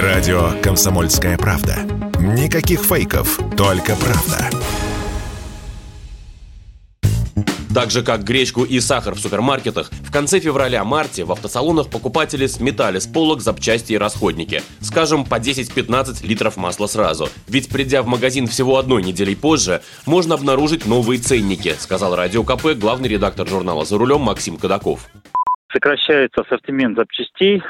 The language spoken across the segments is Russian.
Радио «Комсомольская правда». Никаких фейков, только правда. Так же, как гречку и сахар в супермаркетах, в конце февраля-марте в автосалонах покупатели сметали с полок запчасти и расходники. Скажем, по 10-15 литров масла сразу. Ведь придя в магазин всего одной неделей позже, можно обнаружить новые ценники, сказал Радио КП главный редактор журнала «За рулем» Максим Кадаков. Сокращается ассортимент запчастей,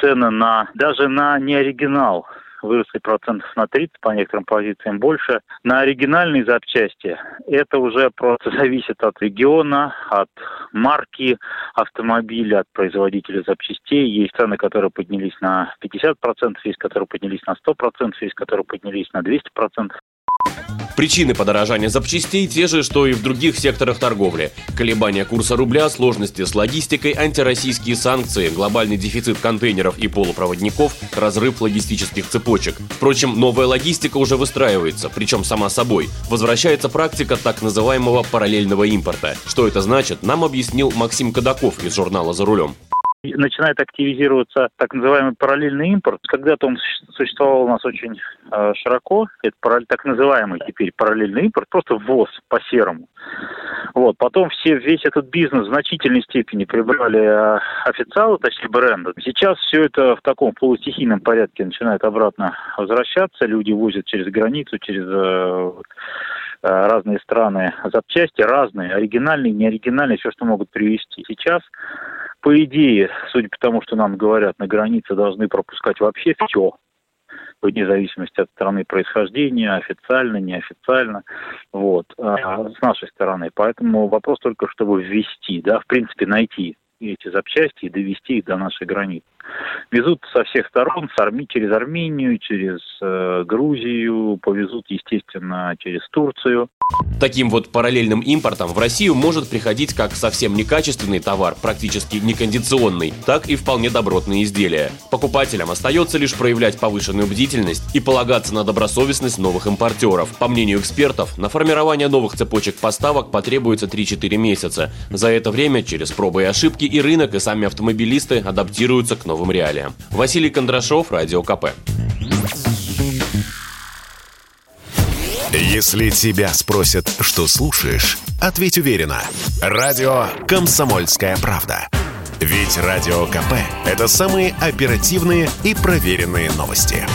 цены на даже на неоригинал выросли процентов на 30, по некоторым позициям больше. На оригинальные запчасти это уже просто зависит от региона, от марки автомобиля, от производителя запчастей. Есть цены, которые поднялись на 50%, есть которые поднялись на 100%, есть которые поднялись на 200%. Причины подорожания запчастей те же, что и в других секторах торговли. Колебания курса рубля, сложности с логистикой, антироссийские санкции, глобальный дефицит контейнеров и полупроводников, разрыв логистических цепочек. Впрочем, новая логистика уже выстраивается, причем сама собой. Возвращается практика так называемого параллельного импорта. Что это значит, нам объяснил Максим Кадаков из журнала «За рулем» начинает активизироваться так называемый параллельный импорт. Когда-то он существовал у нас очень э, широко. Это параллель, так называемый теперь параллельный импорт, просто ввоз по серому. Вот. Потом все, весь этот бизнес в значительной степени прибрали э, официалы, точнее бренды. Сейчас все это в таком полустихийном порядке начинает обратно возвращаться. Люди возят через границу, через э разные страны запчасти, разные, оригинальные, неоригинальные, все, что могут привезти. Сейчас по идее, судя по тому, что нам говорят, на границе должны пропускать вообще все, вне зависимости от страны происхождения, официально, неофициально, вот, а, с нашей стороны. Поэтому вопрос только, чтобы ввести, да, в принципе, найти эти запчасти и довести их до нашей границы. Везут со всех сторон, с Арми, через Армению, через э, Грузию, повезут, естественно, через Турцию. Таким вот параллельным импортом в Россию может приходить как совсем некачественный товар, практически некондиционный, так и вполне добротные изделия. Покупателям остается лишь проявлять повышенную бдительность и полагаться на добросовестность новых импортеров. По мнению экспертов, на формирование новых цепочек поставок потребуется 3-4 месяца. За это время через пробы и ошибки и рынок, и сами автомобилисты адаптируются к новым реалиям. Василий Кондрашов, Радио КП. Если тебя спросят, что слушаешь, ответь уверенно. Радио «Комсомольская правда». Ведь Радио КП – это самые оперативные и проверенные новости.